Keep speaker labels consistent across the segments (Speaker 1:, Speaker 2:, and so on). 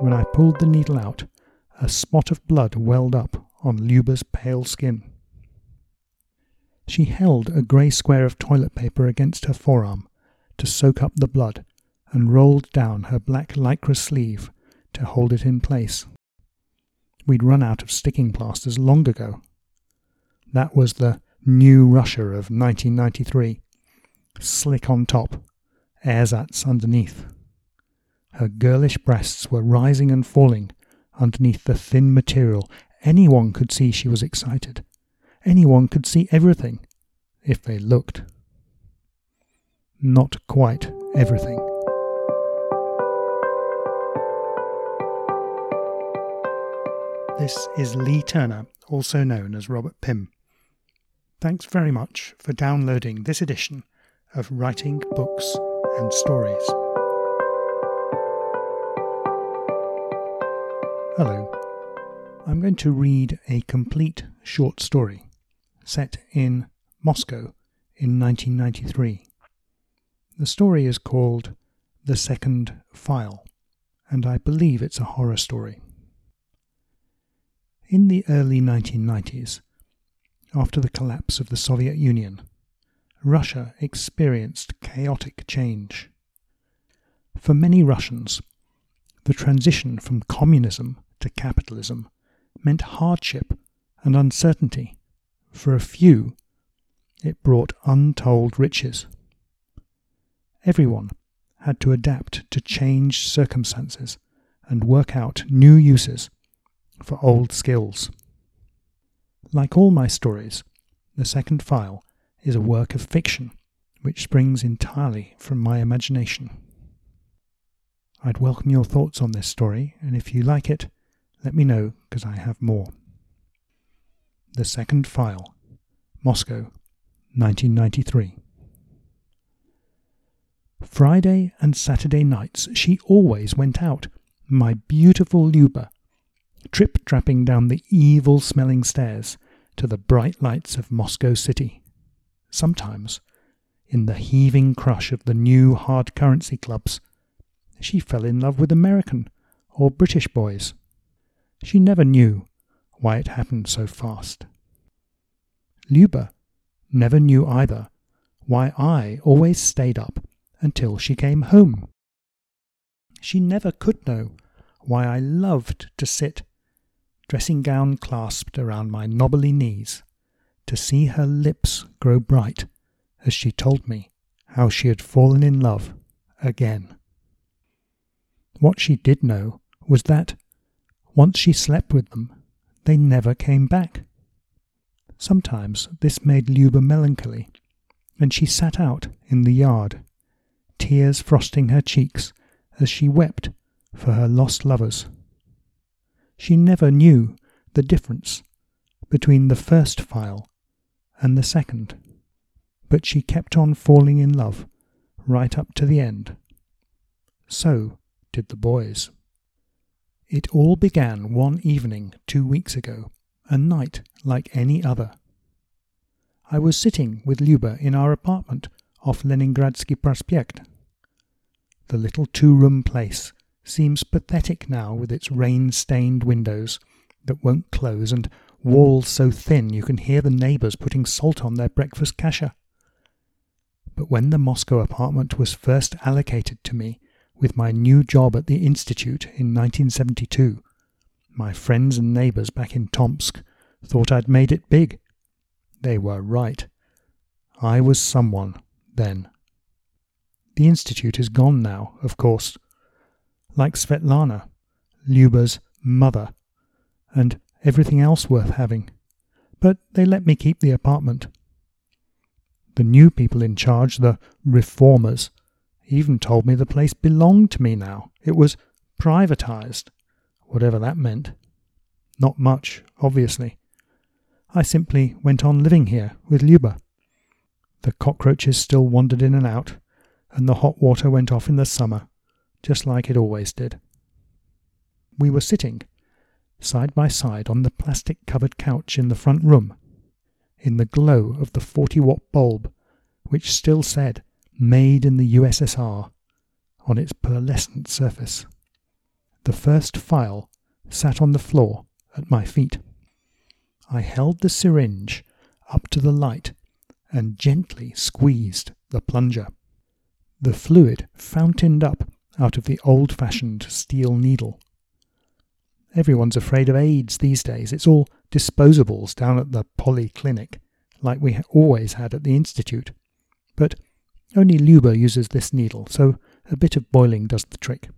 Speaker 1: when I pulled the needle out, a spot of blood welled up on Luba's pale skin. She held a grey square of toilet paper against her forearm to soak up the blood and rolled down her black lycra sleeve to hold it in place. We'd run out of sticking plasters long ago. That was the new Russia of 1993. Slick on top, ersatz underneath. Her girlish breasts were rising and falling underneath the thin material. Anyone could see she was excited. Anyone could see everything, if they looked. Not quite everything. This is Lee Turner, also known as Robert Pym. Thanks very much for downloading this edition of Writing Books and Stories. Hello. I'm going to read a complete short story set in Moscow in 1993. The story is called The Second File, and I believe it's a horror story. In the early 1990s, after the collapse of the Soviet Union, Russia experienced chaotic change. For many Russians, the transition from communism to capitalism meant hardship and uncertainty. For a few, it brought untold riches. Everyone had to adapt to changed circumstances and work out new uses for old skills. Like all my stories, the second file is a work of fiction which springs entirely from my imagination. I'd welcome your thoughts on this story, and if you like it, let me know because I have more. The Second File, Moscow, 1993. Friday and Saturday nights she always went out, my beautiful Luba, trip trapping down the evil smelling stairs to the bright lights of Moscow City. Sometimes, in the heaving crush of the new hard currency clubs, she fell in love with American or British boys. She never knew why it happened so fast. Luba never knew either why I always stayed up until she came home. She never could know why I loved to sit, dressing gown clasped around my knobbly knees, to see her lips grow bright as she told me how she had fallen in love again. What she did know was that, once she slept with them, they never came back. Sometimes this made Luba melancholy, and she sat out in the yard, tears frosting her cheeks as she wept for her lost lovers. She never knew the difference between the first file and the second, but she kept on falling in love right up to the end. So did the boys. It all began one evening two weeks ago, a night like any other. I was sitting with Luba in our apartment off Leningradsky Prospect. The little two room place seems pathetic now with its rain stained windows that won't close and walls so thin you can hear the neighbours putting salt on their breakfast kasha. But when the Moscow apartment was first allocated to me, with my new job at the Institute in 1972, my friends and neighbours back in Tomsk thought I'd made it big. They were right. I was someone then. The Institute is gone now, of course. Like Svetlana, Luba's mother, and everything else worth having. But they let me keep the apartment. The new people in charge, the reformers, even told me the place belonged to me now. It was privatized, whatever that meant. Not much, obviously. I simply went on living here with Luba. The cockroaches still wandered in and out, and the hot water went off in the summer, just like it always did. We were sitting, side by side, on the plastic covered couch in the front room, in the glow of the 40 watt bulb, which still said made in the USSR on its pearlescent surface. The first file sat on the floor at my feet. I held the syringe up to the light and gently squeezed the plunger. The fluid fountained up out of the old fashioned steel needle. Everyone's afraid of AIDS these days. It's all disposables down at the polyclinic, like we always had at the Institute. But only Luba uses this needle, so a bit of boiling does the trick.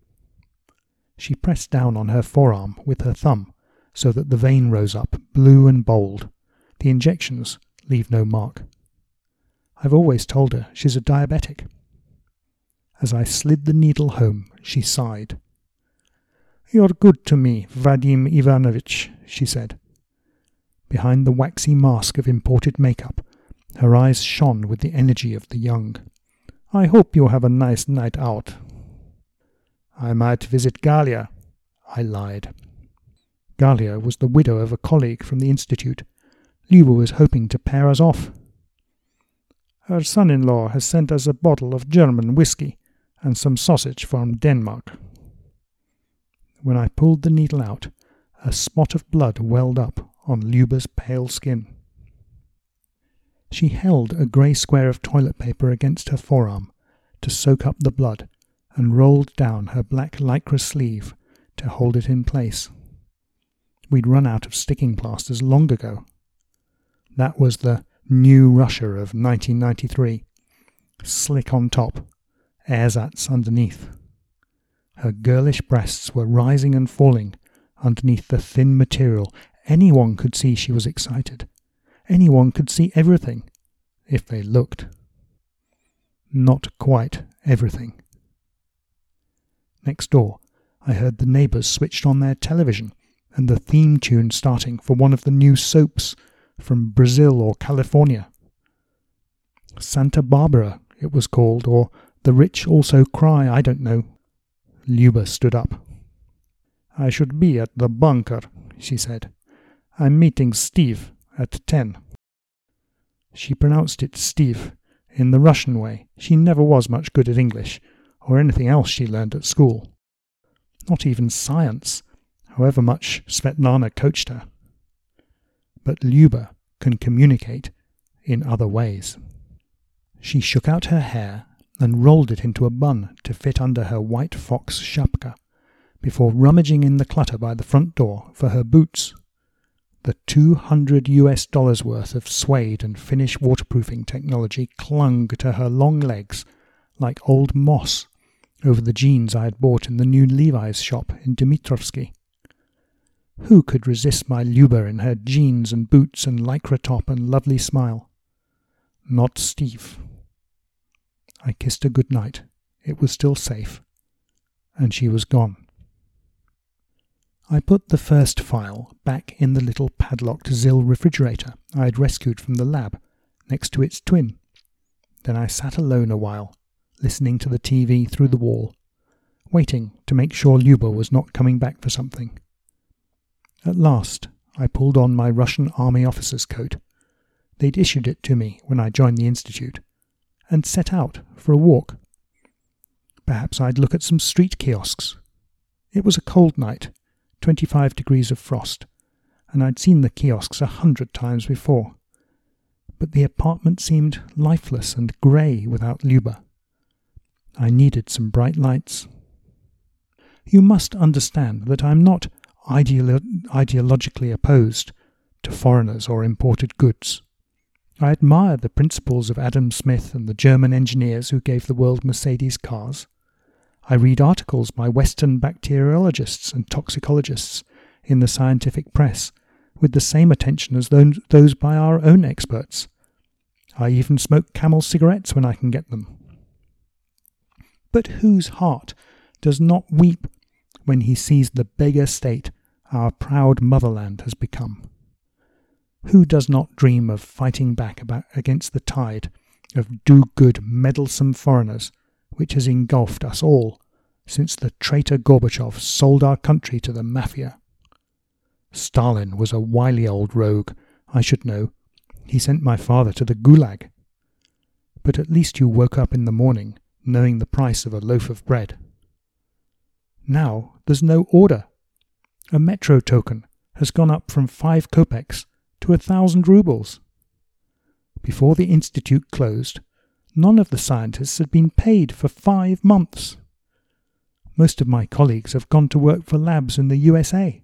Speaker 1: She pressed down on her forearm with her thumb so that the vein rose up, blue and bold. The injections leave no mark. I've always told her she's a diabetic. As I slid the needle home, she sighed. You're good to me, Vadim Ivanovitch, she said. Behind the waxy mask of imported makeup, her eyes shone with the energy of the young. I hope you have a nice night out. I might visit Galia, I lied. Galia was the widow of a colleague from the Institute. Luba was hoping to pair us off. Her son in law has sent us a bottle of German whisky and some sausage from Denmark. When I pulled the needle out, a spot of blood welled up on Luba's pale skin. She held a grey square of toilet paper against her forearm to soak up the blood and rolled down her black lycra sleeve to hold it in place. We'd run out of sticking plasters long ago. That was the new Russia of 1993. Slick on top, ersatz underneath. Her girlish breasts were rising and falling underneath the thin material. Anyone could see she was excited. Anyone could see everything, if they looked. Not quite everything. Next door, I heard the neighbours switched on their television and the theme tune starting for one of the new soaps from Brazil or California. Santa Barbara, it was called, or The Rich Also Cry, I don't know. Luba stood up. I should be at the bunker, she said. I'm meeting Steve at ten. She pronounced it Steve, in the Russian way. She never was much good at English, or anything else she learned at school. Not even science, however much Svetlana coached her. But Luba can communicate in other ways. She shook out her hair and rolled it into a bun to fit under her white fox shapka, before rummaging in the clutter by the front door for her boots. The 200 US dollars worth of suede and Finnish waterproofing technology clung to her long legs like old moss over the jeans I had bought in the new Levi's shop in Dmitrovsky. Who could resist my Luba in her jeans and boots and lycra top and lovely smile? Not Steve. I kissed her good night. It was still safe. And she was gone. I put the first file back in the little padlocked Zil refrigerator I had rescued from the lab, next to its twin. Then I sat alone a while, listening to the TV through the wall, waiting to make sure Luba was not coming back for something. At last, I pulled on my Russian army officer's coat. They'd issued it to me when I joined the Institute and set out for a walk. Perhaps I'd look at some street kiosks. It was a cold night, 25 degrees of frost, and I'd seen the kiosks a hundred times before. But the apartment seemed lifeless and grey without Luba. I needed some bright lights. You must understand that I'm not ideolo- ideologically opposed to foreigners or imported goods. I admire the principles of Adam Smith and the German engineers who gave the world Mercedes cars. I read articles by Western bacteriologists and toxicologists in the scientific press with the same attention as those by our own experts. I even smoke camel cigarettes when I can get them. But whose heart does not weep when he sees the beggar state our proud motherland has become? Who does not dream of fighting back about, against the tide of do good, meddlesome foreigners which has engulfed us all since the traitor Gorbachev sold our country to the mafia? Stalin was a wily old rogue, I should know. He sent my father to the gulag. But at least you woke up in the morning knowing the price of a loaf of bread. Now there's no order. A metro token has gone up from five kopecks to a thousand rubles. Before the institute closed, none of the scientists had been paid for five months. Most of my colleagues have gone to work for labs in the USA,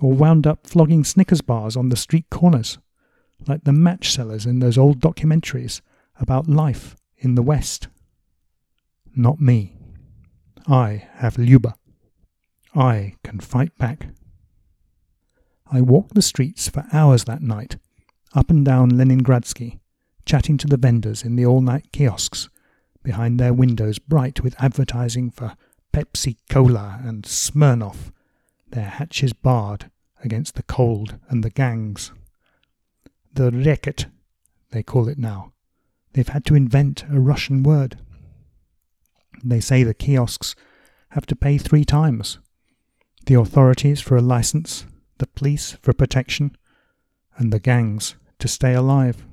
Speaker 1: or wound up flogging Snickers bars on the street corners, like the match sellers in those old documentaries about life in the West. Not me. I have Luba. I can fight back. I walked the streets for hours that night, up and down Leningradsky, chatting to the vendors in the all night kiosks, behind their windows bright with advertising for Pepsi Cola and Smirnoff, their hatches barred against the cold and the gangs. The reket, they call it now. They've had to invent a Russian word. They say the kiosks have to pay three times the authorities for a license, the police for protection, and the gangs to stay alive.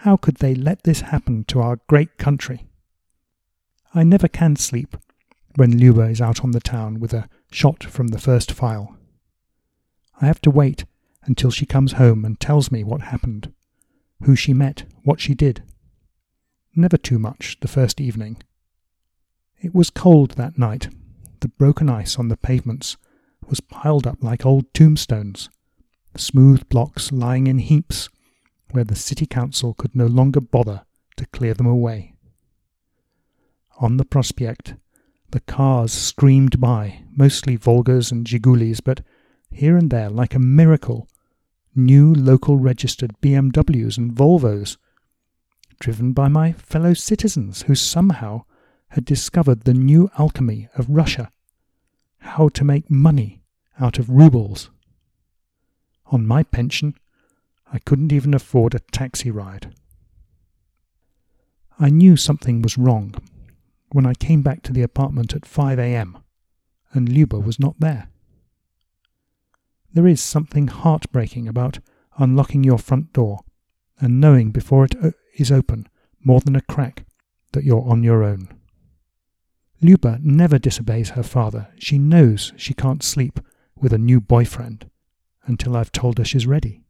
Speaker 1: How could they let this happen to our great country? I never can sleep when Luba is out on the town with a shot from the first file. I have to wait until she comes home and tells me what happened, who she met, what she did. Never too much the first evening. It was cold that night. The broken ice on the pavements was piled up like old tombstones, smooth blocks lying in heaps where the city council could no longer bother to clear them away. On the Prospect, the cars screamed by, mostly Volgas and Zhigulis, but here and there, like a miracle, new local registered BMWs and Volvos, driven by my fellow citizens who somehow had discovered the new alchemy of Russia how to make money out of rubles. On my pension, I couldn't even afford a taxi ride. I knew something was wrong when I came back to the apartment at 5 a.m. and Luba was not there. There is something heartbreaking about unlocking your front door and knowing before it is open more than a crack that you're on your own. Luba never disobeys her father. She knows she can't sleep with a new boyfriend until I've told her she's ready.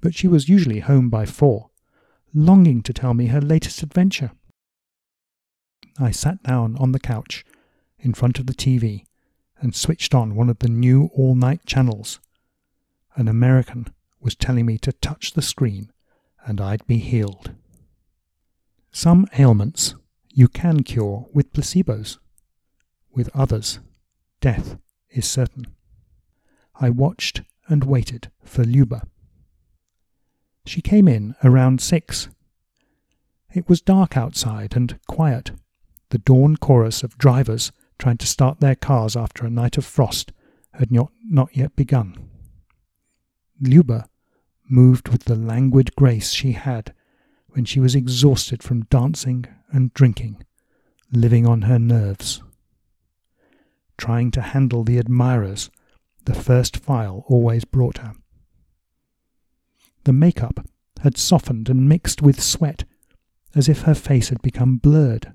Speaker 1: But she was usually home by four, longing to tell me her latest adventure. I sat down on the couch in front of the TV and switched on one of the new all night channels. An American was telling me to touch the screen and I'd be healed. Some ailments you can cure with placebos. With others, death is certain. I watched and waited for Luba. She came in around six. It was dark outside and quiet. The dawn chorus of drivers trying to start their cars after a night of frost had not, not yet begun. Luba moved with the languid grace she had when she was exhausted from dancing and drinking, living on her nerves trying to handle the admirers the first file always brought her. The makeup had softened and mixed with sweat, as if her face had become blurred.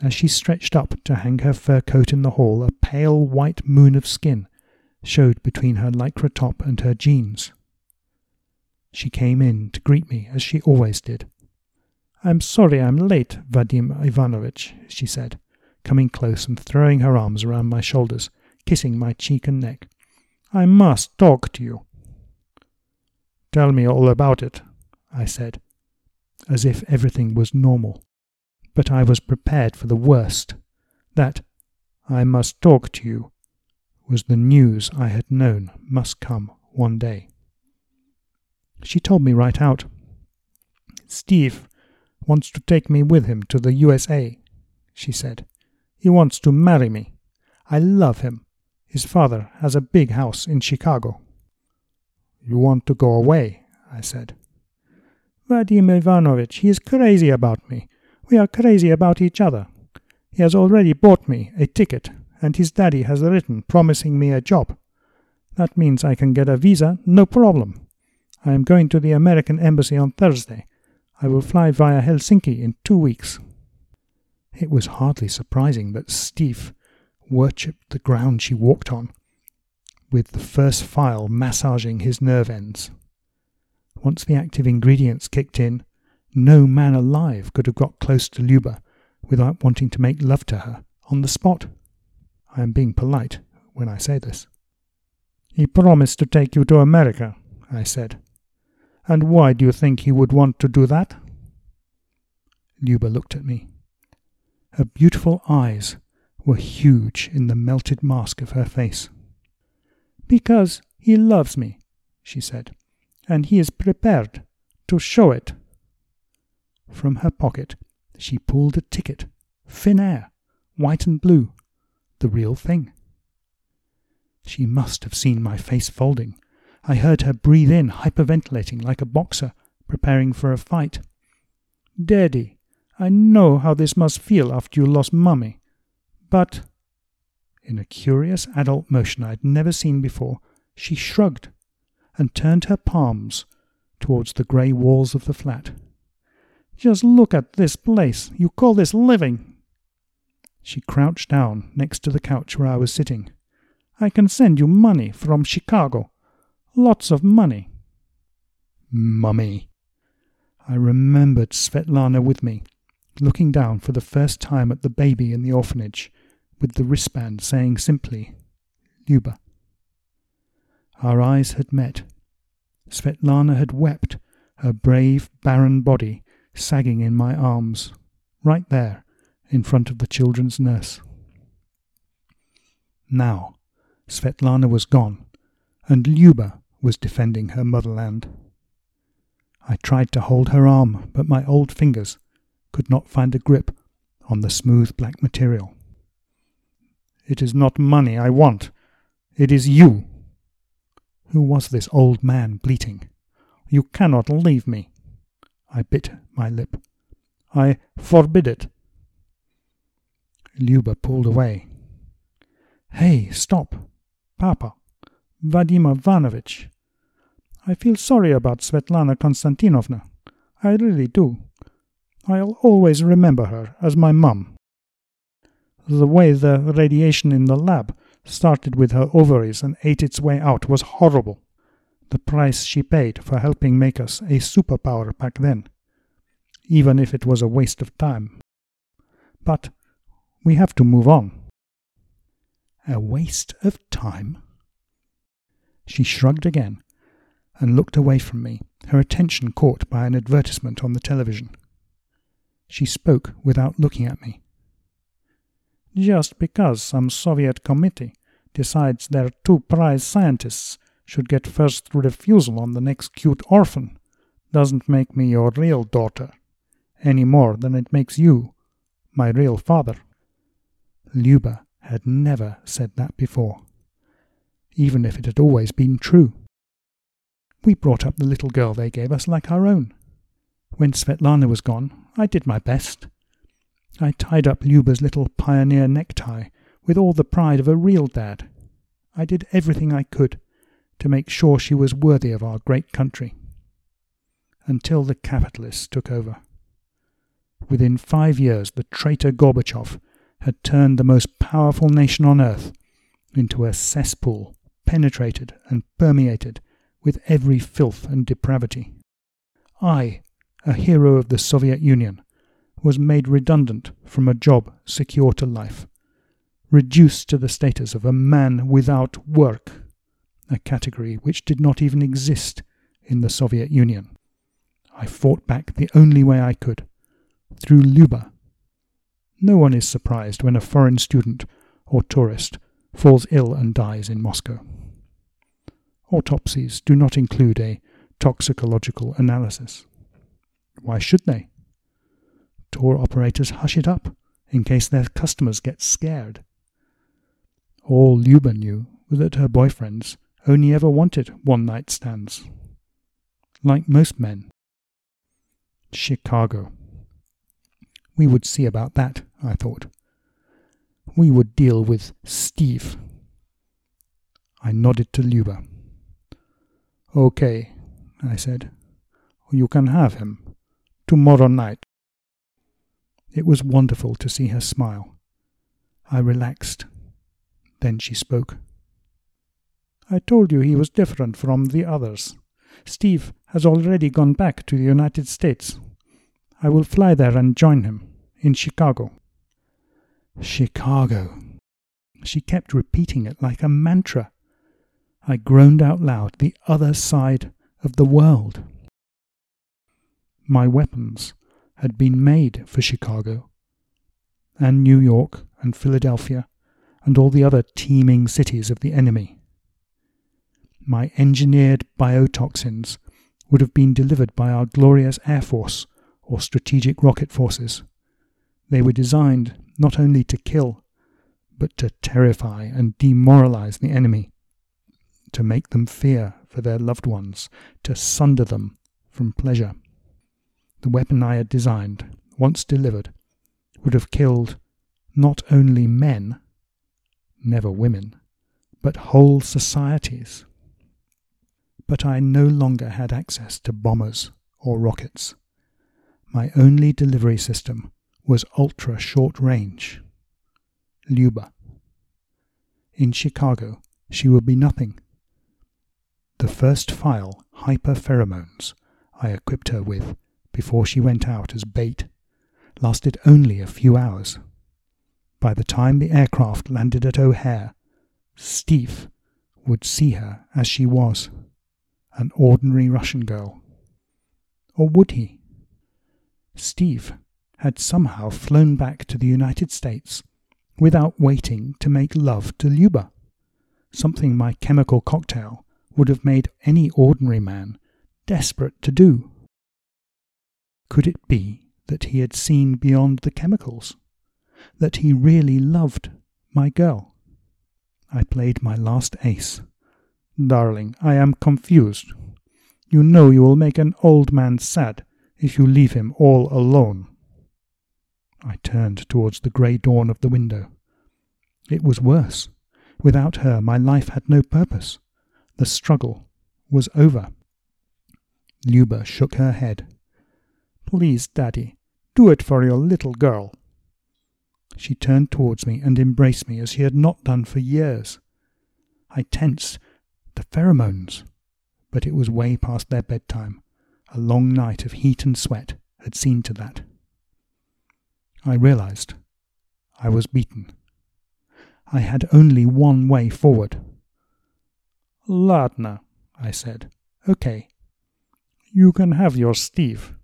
Speaker 1: As she stretched up to hang her fur coat in the hall, a pale white moon of skin showed between her lycra top and her jeans. She came in to greet me as she always did. I'm sorry I'm late, Vadim Ivanovitch, she said coming close and throwing her arms around my shoulders, kissing my cheek and neck. I must talk to you. Tell me all about it, I said, as if everything was normal. But I was prepared for the worst. That I must talk to you was the news I had known must come one day. She told me right out. Steve wants to take me with him to the USA, she said. He wants to marry me. I love him. His father has a big house in Chicago. You want to go away? I said. Vadim Ivanovitch, he is crazy about me. We are crazy about each other. He has already bought me a ticket, and his daddy has written promising me a job. That means I can get a visa, no problem. I am going to the American Embassy on Thursday. I will fly via Helsinki in two weeks. It was hardly surprising that Steve worshipped the ground she walked on, with the first file massaging his nerve ends. Once the active ingredients kicked in, no man alive could have got close to Luba without wanting to make love to her on the spot. I am being polite when I say this. He promised to take you to America, I said. And why do you think he would want to do that? Luba looked at me. Her beautiful eyes were huge in the melted mask of her face. Because he loves me, she said, and he is prepared to show it. From her pocket, she pulled a ticket, Finnair, white and blue, the real thing. She must have seen my face folding. I heard her breathe in, hyperventilating like a boxer preparing for a fight. Daddy, I know how this must feel after you lost Mummy. But, in a curious adult motion I had never seen before, she shrugged and turned her palms towards the grey walls of the flat. Just look at this place. You call this living? She crouched down next to the couch where I was sitting. I can send you money from Chicago. Lots of money. Mummy. I remembered Svetlana with me, looking down for the first time at the baby in the orphanage, with the wristband saying simply, Luba. Our eyes had met. Svetlana had wept, her brave, barren body sagging in my arms, right there in front of the children's nurse. Now, Svetlana was gone, and Luba was defending her motherland. I tried to hold her arm, but my old fingers could not find a grip on the smooth black material. It is not money I want. It is you. Who was this old man bleating? You cannot leave me. I bit my lip. I forbid it. Luba pulled away. Hey, stop. Papa, Vadim Ivanovich. I feel sorry about Svetlana Konstantinovna. I really do. I'll always remember her as my mum. The way the radiation in the lab started with her ovaries and ate its way out was horrible. The price she paid for helping make us a superpower back then, even if it was a waste of time. But we have to move on. A waste of time? She shrugged again and looked away from me, her attention caught by an advertisement on the television. She spoke without looking at me. Just because some Soviet committee decides their two prize scientists should get first refusal on the next cute orphan doesn't make me your real daughter, any more than it makes you my real father. Luba had never said that before, even if it had always been true. We brought up the little girl they gave us like our own. When Svetlana was gone, I did my best. I tied up Luba's little pioneer necktie with all the pride of a real dad. I did everything I could to make sure she was worthy of our great country. Until the capitalists took over. Within five years, the traitor Gorbachev had turned the most powerful nation on earth into a cesspool penetrated and permeated with every filth and depravity. I, a hero of the Soviet Union, was made redundant from a job secure to life, reduced to the status of a man without work, a category which did not even exist in the Soviet Union. I fought back the only way I could, through Luba no one is surprised when a foreign student or tourist falls ill and dies in Moscow. Autopsies do not include a toxicological analysis. Why should they? Tour operators hush it up in case their customers get scared. All Luba knew was that her boyfriends only ever wanted one night stands. Like most men. Chicago. We would see about that, I thought. We would deal with Steve. I nodded to Luba. Okay, I said. You can have him. Tomorrow night. It was wonderful to see her smile. I relaxed, Then she spoke. I told you he was different from the others. Steve has already gone back to the United States. I will fly there and join him in Chicago. Chicago. She kept repeating it like a mantra. I groaned out loud, the other side of the world. My weapons had been made for Chicago, and New York, and Philadelphia, and all the other teeming cities of the enemy. My engineered biotoxins would have been delivered by our glorious Air Force or strategic rocket forces. They were designed not only to kill, but to terrify and demoralize the enemy, to make them fear for their loved ones, to sunder them from pleasure. The weapon I had designed, once delivered, would have killed not only men, never women, but whole societies. But I no longer had access to bombers or rockets. My only delivery system was ultra short range. Luba. In Chicago, she would be nothing. The first file, hyperpheromones, I equipped her with before she went out as bait, lasted only a few hours. By the time the aircraft landed at O'Hare, Steve would see her as she was, an ordinary Russian girl. Or would he? Steve had somehow flown back to the United States without waiting to make love to Luba, something my chemical cocktail would have made any ordinary man desperate to do. Could it be that he had seen beyond the chemicals? That he really loved my girl? I played my last ace. Darling, I am confused. You know you will make an old man sad if you leave him all alone. I turned towards the grey dawn of the window. It was worse. Without her, my life had no purpose. The struggle was over. Luba shook her head. Please, Daddy, do it for your little girl. She turned towards me and embraced me as she had not done for years. I tensed. The pheromones. But it was way past their bedtime. A long night of heat and sweat had seen to that. I realized I was beaten. I had only one way forward. Ladna, I said. Okay. You can have your Steve.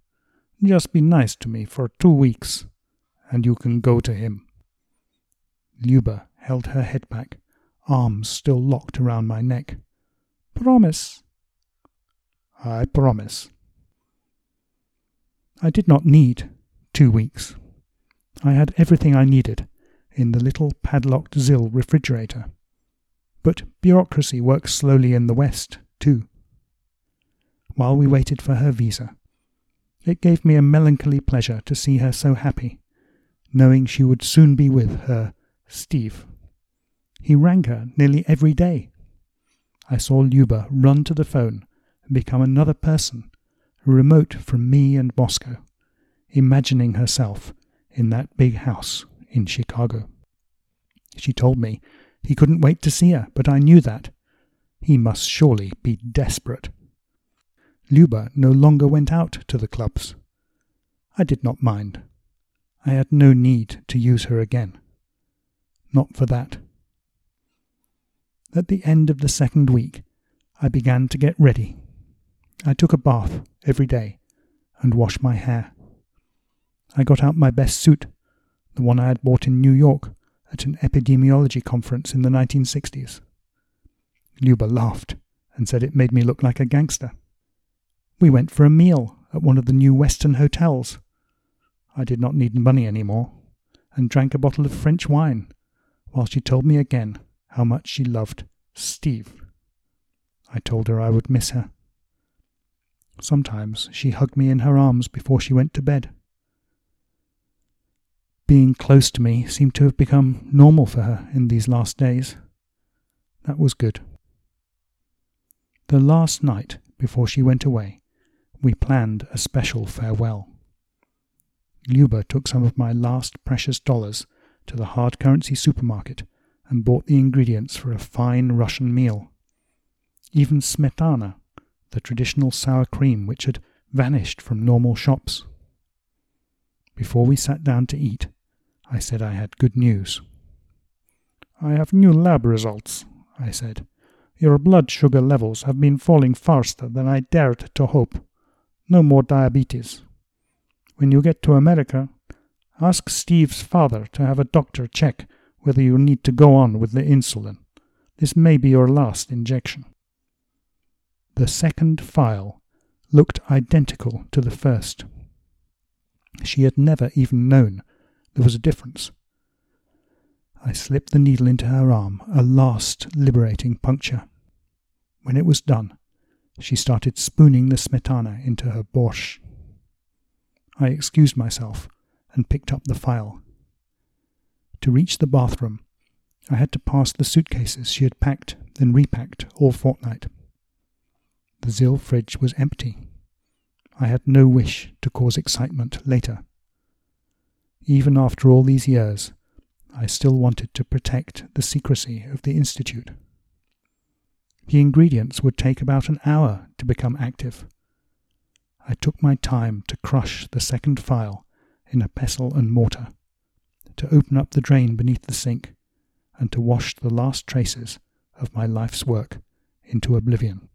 Speaker 1: Just be nice to me for two weeks, and you can go to him. Luba held her head back, arms still locked around my neck. Promise. I promise. I did not need two weeks. I had everything I needed in the little padlocked ZIL refrigerator. But bureaucracy works slowly in the West, too. While we waited for her visa, it gave me a melancholy pleasure to see her so happy, knowing she would soon be with her Steve. He rang her nearly every day. I saw Luba run to the phone and become another person remote from me and Moscow, imagining herself in that big house in Chicago. She told me he couldn't wait to see her, but I knew that. He must surely be desperate. Luba no longer went out to the clubs. I did not mind. I had no need to use her again. Not for that. At the end of the second week, I began to get ready I took a bath every day and washed my hair. I got out my best suit, the one I had bought in New York at an epidemiology conference in the 1960s. Luba laughed and said it made me look like a gangster. We went for a meal at one of the new Western hotels. I did not need money any more, and drank a bottle of French wine, while she told me again how much she loved Steve. I told her I would miss her. Sometimes she hugged me in her arms before she went to bed. Being close to me seemed to have become normal for her in these last days. That was good. The last night before she went away, we planned a special farewell. Luba took some of my last precious dollars to the hard currency supermarket and bought the ingredients for a fine Russian meal. Even smetana, the traditional sour cream which had vanished from normal shops. Before we sat down to eat, I said I had good news. I have new lab results, I said. Your blood sugar levels have been falling faster than I dared to hope. No more diabetes. When you get to America, ask Steve's father to have a doctor check whether you need to go on with the insulin. This may be your last injection. The second file looked identical to the first. She had never even known there was a difference. I slipped the needle into her arm, a last liberating puncture. When it was done, she started spooning the smetana into her borscht. I excused myself and picked up the phial. To reach the bathroom, I had to pass the suitcases she had packed, then repacked all fortnight. The ZIL fridge was empty. I had no wish to cause excitement later. Even after all these years, I still wanted to protect the secrecy of the Institute. The ingredients would take about an hour to become active. I took my time to crush the second phial in a pestle and mortar, to open up the drain beneath the sink, and to wash the last traces of my life's work into oblivion.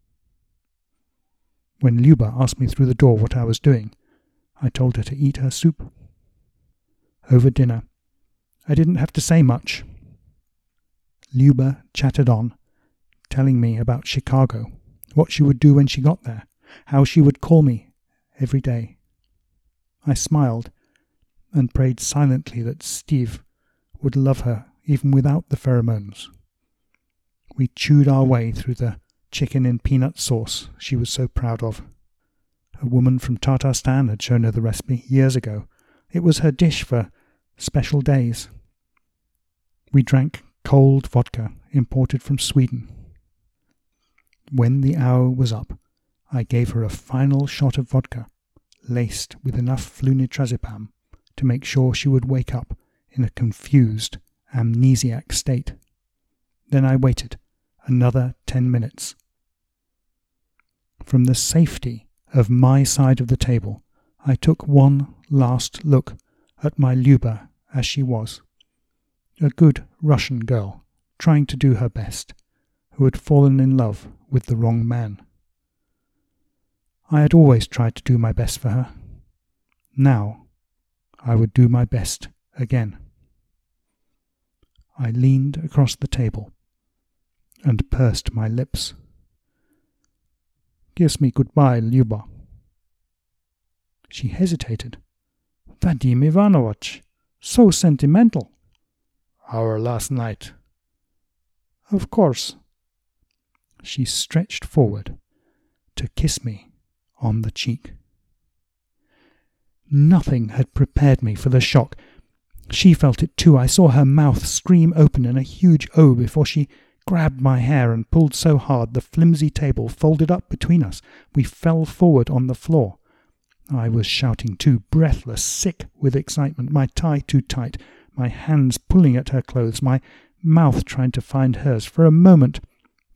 Speaker 1: When Luba asked me through the door what I was doing, I told her to eat her soup. Over dinner, I didn't have to say much. Luba chattered on, telling me about Chicago, what she would do when she got there, how she would call me every day. I smiled and prayed silently that Steve would love her even without the pheromones. We chewed our way through the chicken in peanut sauce she was so proud of. A woman from Tatarstan had shown her the recipe years ago. It was her dish for special days. We drank cold vodka imported from Sweden. When the hour was up, I gave her a final shot of vodka, laced with enough flunitrazepam to make sure she would wake up in a confused, amnesiac state. Then I waited another ten minutes. From the safety of my side of the table, I took one last look at my Luba as she was. A good Russian girl, trying to do her best, who had fallen in love with the wrong man. I had always tried to do my best for her. Now I would do my best again. I leaned across the table and pursed my lips. Kiss me goodbye, Luba. She hesitated. Vadim Ivanovich, so sentimental. Our last night. Of course. She stretched forward to kiss me on the cheek. Nothing had prepared me for the shock. She felt it too. I saw her mouth scream open in a huge O before she grabbed my hair and pulled so hard the flimsy table folded up between us. We fell forward on the floor. I was shouting too, breathless, sick with excitement, my tie too tight, my hands pulling at her clothes, my mouth trying to find hers. For a moment,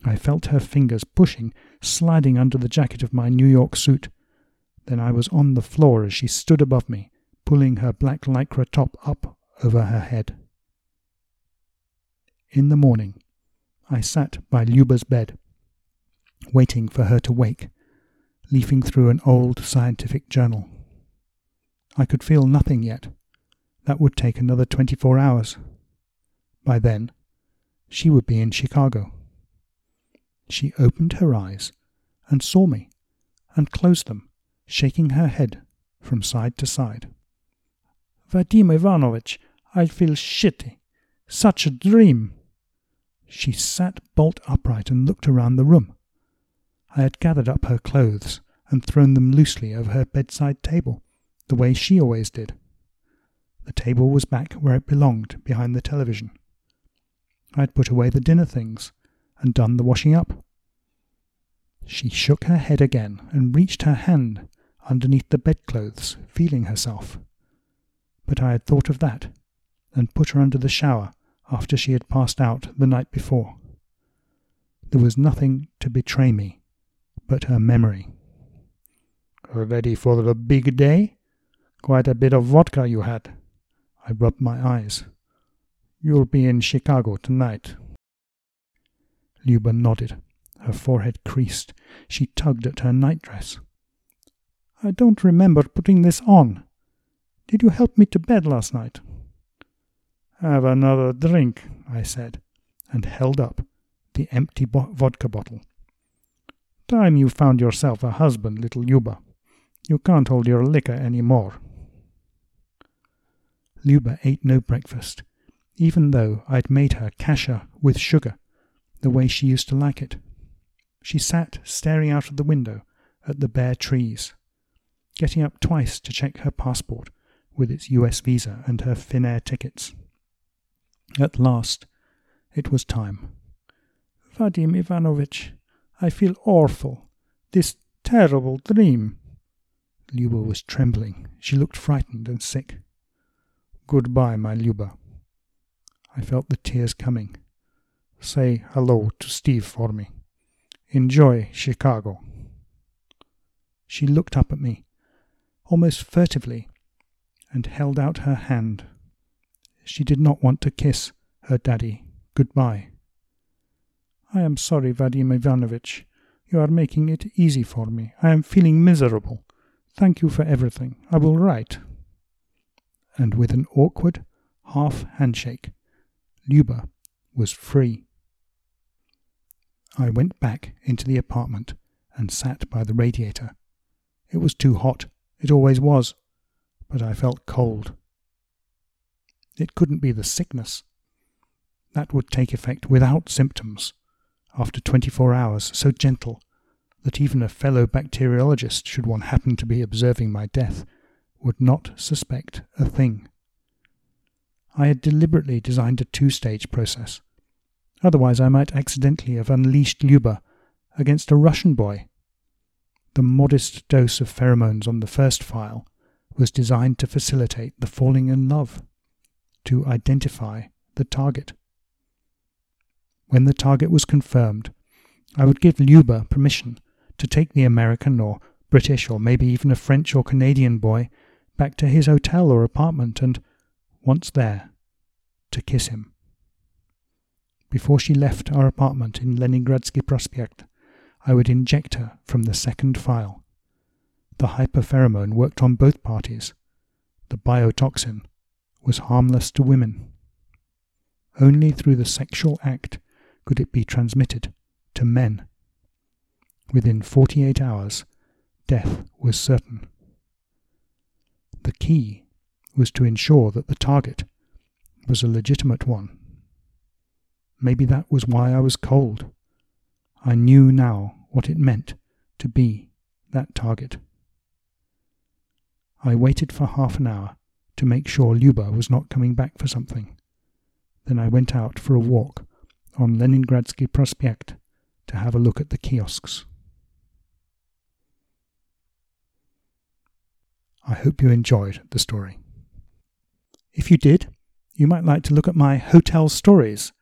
Speaker 1: I felt her fingers pushing, sliding under the jacket of my New York suit. Then I was on the floor as she stood above me, pulling her black lycra top up over her head. In the morning, I sat by Luba's bed, waiting for her to wake, leafing through an old scientific journal. I could feel nothing yet. That would take another twenty four hours. By then, she would be in Chicago. She opened her eyes and saw me, and closed them, shaking her head from side to side. Vadim Ivanovich, I feel shitty. Such a dream. She sat bolt upright and looked around the room. I had gathered up her clothes and thrown them loosely over her bedside table, the way she always did. The table was back where it belonged, behind the television. I had put away the dinner things and done the washing up. She shook her head again and reached her hand underneath the bedclothes, feeling herself. But I had thought of that, and put her under the shower after she had passed out the night before. There was nothing to betray me but her memory. Ready for the big day? Quite a bit of vodka you had. I rubbed my eyes. You'll be in Chicago tonight. Luba nodded. Her forehead creased. She tugged at her nightdress. I don't remember putting this on. Did you help me to bed last night? Have another drink, I said, and held up the empty bo- vodka bottle. Time you found yourself a husband, little Luba. You can't hold your liquor any more. Luba ate no breakfast, even though I'd made her kasha with sugar, the way she used to like it. She sat staring out of the window at the bare trees, getting up twice to check her passport with its US visa and her Finnair tickets. At last, it was time. Vadim Ivanovitch, I feel awful. This terrible dream. Luba was trembling. She looked frightened and sick. Goodbye, my Luba. I felt the tears coming. Say hello to Steve for me. Enjoy Chicago. She looked up at me, almost furtively, and held out her hand. She did not want to kiss her daddy goodbye. I am sorry, Vadim Ivanovitch. You are making it easy for me. I am feeling miserable. Thank you for everything. I will write. And with an awkward half handshake, Luba was free. I went back into the apartment and sat by the radiator. It was too hot. It always was. But I felt cold. It couldn't be the sickness. That would take effect without symptoms after 24 hours, so gentle that even a fellow bacteriologist, should one happen to be observing my death, would not suspect a thing. I had deliberately designed a two stage process. Otherwise, I might accidentally have unleashed Luba against a Russian boy. The modest dose of pheromones on the first file was designed to facilitate the falling in love, to identify the target. When the target was confirmed, I would give Luba permission to take the American or British or maybe even a French or Canadian boy back to his hotel or apartment and, once there, to kiss him. Before she left our apartment in Leningradsky Prospect, I would inject her from the second file. The hyperpheromone worked on both parties. The biotoxin was harmless to women. Only through the sexual act could it be transmitted to men. Within 48 hours, death was certain. The key was to ensure that the target was a legitimate one. Maybe that was why I was cold. I knew now what it meant to be that target. I waited for half an hour to make sure Luba was not coming back for something. Then I went out for a walk on Leningradsky Prospect to have a look at the kiosks. I hope you enjoyed the story. If you did, you might like to look at my hotel stories.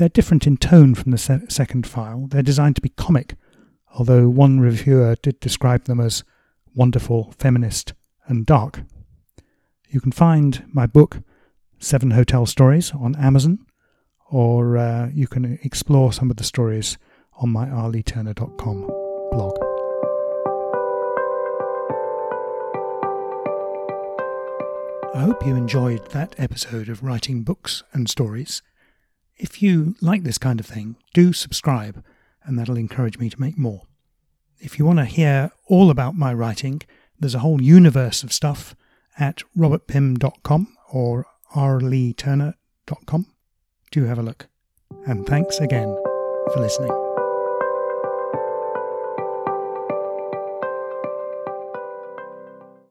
Speaker 1: They're different in tone from the se- second file. They're designed to be comic, although one reviewer did describe them as wonderful, feminist, and dark. You can find my book, Seven Hotel Stories, on Amazon, or uh, you can explore some of the stories on my arleyturner.com blog. I hope you enjoyed that episode of Writing Books and Stories. If you like this kind of thing, do subscribe, and that'll encourage me to make more. If you want to hear all about my writing, there's a whole universe of stuff at robertpimm.com or rleyturner.com do have a look. And thanks again for listening.